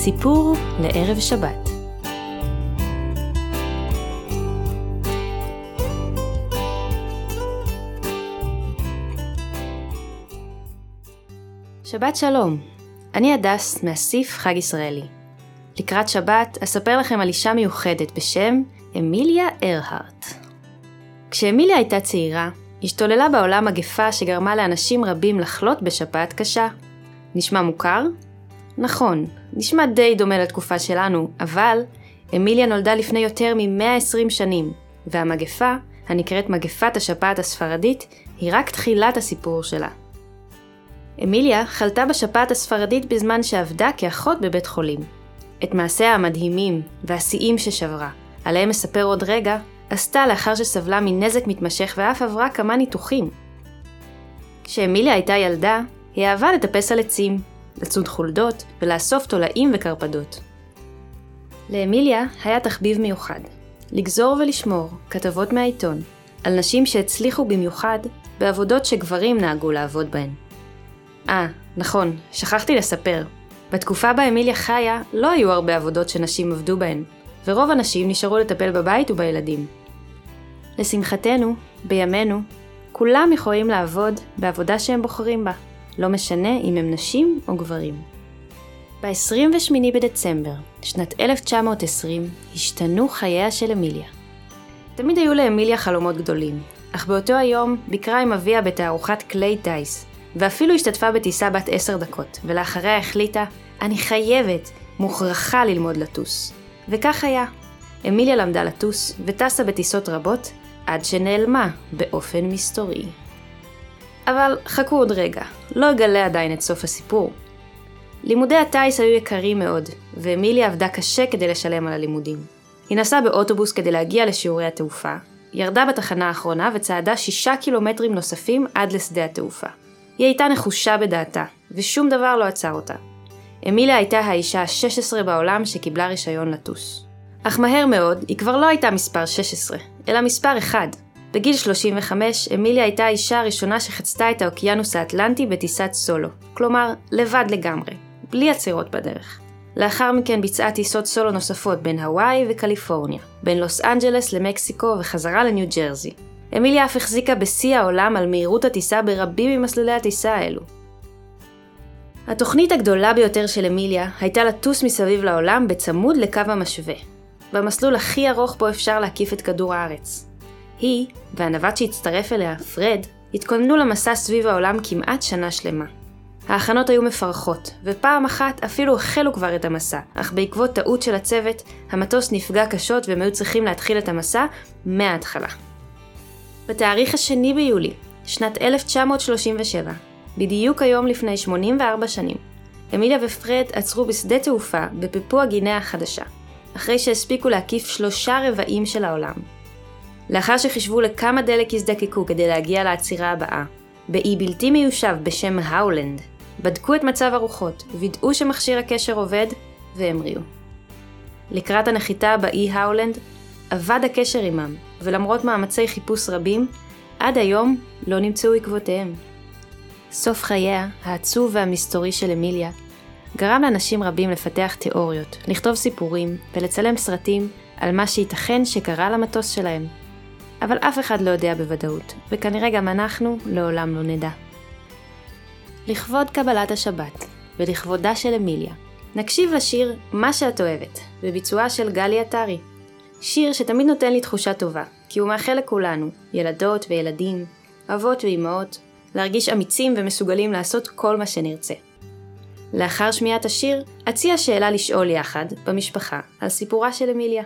סיפור לערב שבת. שבת שלום, אני הדס מהסיף חג ישראלי. לקראת שבת אספר לכם על אישה מיוחדת בשם אמיליה ארהרט. כשאמיליה הייתה צעירה, השתוללה בעולם מגפה שגרמה לאנשים רבים לחלות בשפעת קשה. נשמע מוכר? נכון, נשמע די דומה לתקופה שלנו, אבל אמיליה נולדה לפני יותר מ-120 שנים, והמגפה, הנקראת מגפת השפעת הספרדית, היא רק תחילת הסיפור שלה. אמיליה חלתה בשפעת הספרדית בזמן שעבדה כאחות בבית חולים. את מעשיה המדהימים והשיאים ששברה, עליהם אספר עוד רגע, עשתה לאחר שסבלה מנזק מתמשך ואף עברה כמה ניתוחים. כשאמיליה הייתה ילדה, היא אהבה לטפס על עצים, לצוד חולדות ולאסוף תולעים וקרפדות. לאמיליה היה תחביב מיוחד, לגזור ולשמור כתבות מהעיתון על נשים שהצליחו במיוחד בעבודות שגברים נהגו לעבוד בהן. אה, נכון, שכחתי לספר. בתקופה בה אמיליה חיה, לא היו הרבה עבודות שנשים עבדו בהן, ורוב הנשים נשארו לטפל בבית ובילדים. לשמחתנו, בימינו, כולם יכולים לעבוד בעבודה שהם בוחרים בה, לא משנה אם הם נשים או גברים. ב-28 בדצמבר, שנת 1920, השתנו חייה של אמיליה. תמיד היו לאמיליה חלומות גדולים, אך באותו היום ביקרה עם אביה בתערוכת כלי טיס, ואפילו השתתפה בטיסה בת עשר דקות, ולאחריה החליטה, אני חייבת, מוכרחה ללמוד לטוס. וכך היה. אמיליה למדה לטוס, וטסה בטיסות רבות, עד שנעלמה באופן מסתורי. אבל חכו עוד רגע, לא אגלה עדיין את סוף הסיפור. לימודי הטיס היו יקרים מאוד, ואמיליה עבדה קשה כדי לשלם על הלימודים. היא נסעה באוטובוס כדי להגיע לשיעורי התעופה, ירדה בתחנה האחרונה וצעדה שישה קילומטרים נוספים עד לשדה התעופה. היא הייתה נחושה בדעתה, ושום דבר לא עצר אותה. אמיליה הייתה האישה ה-16 בעולם שקיבלה רישיון לטוס. אך מהר מאוד, היא כבר לא הייתה מספר 16, אלא מספר 1. בגיל 35, אמיליה הייתה האישה הראשונה שחצתה את האוקיינוס האטלנטי בטיסת סולו, כלומר, לבד לגמרי, בלי עצירות בדרך. לאחר מכן ביצעה טיסות סולו נוספות בין הוואי וקליפורניה, בין לוס אנג'לס למקסיקו וחזרה לניו ג'רזי. אמיליה אף החזיקה בשיא העולם על מהירות הטיסה ברבים ממסלולי הטיסה האלו. התוכנית הגדולה ביותר של אמיליה הייתה לטוס מסביב לעולם בצמוד לקו המשווה, במסלול הכי ארוך בו אפשר להקיף את כדור הארץ. היא, והנווט שהצטרף אליה, פרד, התכוננו למסע סביב העולם כמעט שנה שלמה. ההכנות היו מפרכות, ופעם אחת אפילו החלו כבר את המסע, אך בעקבות טעות של הצוות, המטוס נפגע קשות והם היו צריכים להתחיל את המסע מההתחלה. בתאריך השני ביולי, שנת 1937, בדיוק היום לפני 84 שנים, אמיליה ופרד עצרו בשדה תעופה בפפוע גינאה החדשה, אחרי שהספיקו להקיף שלושה רבעים של העולם. לאחר שחישבו לכמה דלק יזדקקו כדי להגיע לעצירה הבאה, באי בלתי מיושב בשם האולנד, בדקו את מצב הרוחות, וידאו שמכשיר הקשר עובד, והמריאו. לקראת הנחיתה באי האולנד, אבד הקשר עמם, ולמרות מאמצי חיפוש רבים, עד היום לא נמצאו עקבותיהם. סוף חייה, העצוב והמסתורי של אמיליה, גרם לאנשים רבים לפתח תיאוריות, לכתוב סיפורים ולצלם סרטים על מה שייתכן שקרה למטוס שלהם. אבל אף אחד לא יודע בוודאות, וכנראה גם אנחנו לעולם לא נדע. לכבוד קבלת השבת, ולכבודה של אמיליה, נקשיב לשיר "מה שאת אוהבת", בביצועה של גלי עטרי. שיר שתמיד נותן לי תחושה טובה, כי הוא מאחל לכולנו, ילדות וילדים, אבות ואימהות, להרגיש אמיצים ומסוגלים לעשות כל מה שנרצה. לאחר שמיעת השיר, אציע שאלה לשאול יחד, במשפחה, על סיפורה של אמיליה.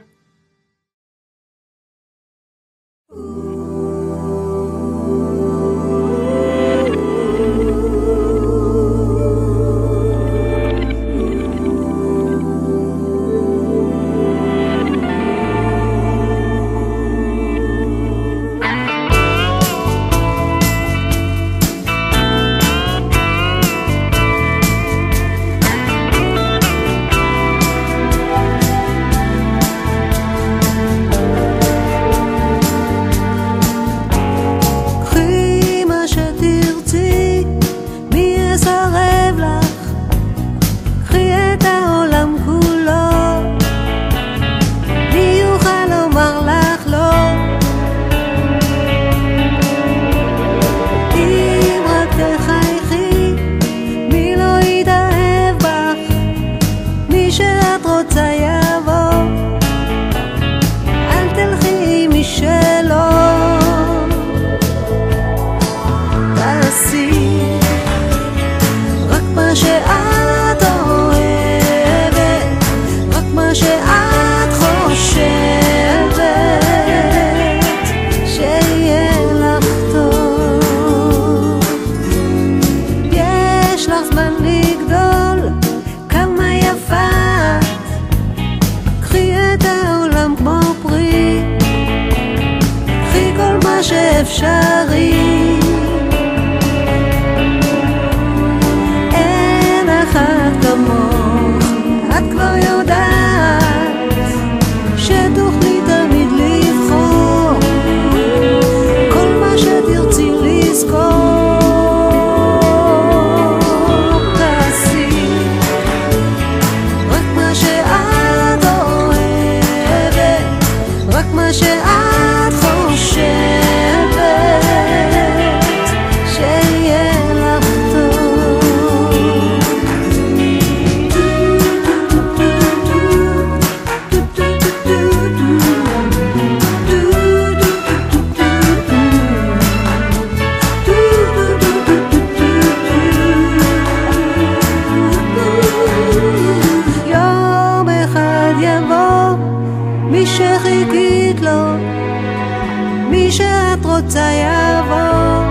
שאת רוצה יבוא,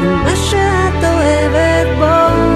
אם מה שאת אוהבת בו.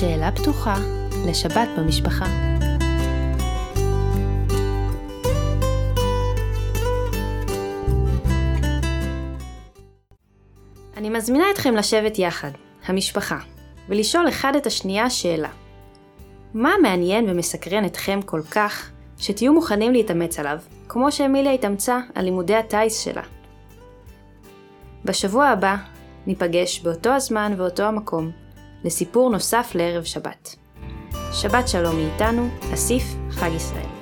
שאלה פתוחה לשבת במשפחה. אני מזמינה אתכם לשבת יחד, המשפחה, ולשאול אחד את השנייה שאלה. מה מעניין ומסקרן אתכם כל כך, שתהיו מוכנים להתאמץ עליו, כמו שאמיליה התאמצה על לימודי הטיס שלה? בשבוע הבא ניפגש באותו הזמן ואותו המקום לסיפור נוסף לערב שבת. שבת שלום מאיתנו, אסיף חג ישראל.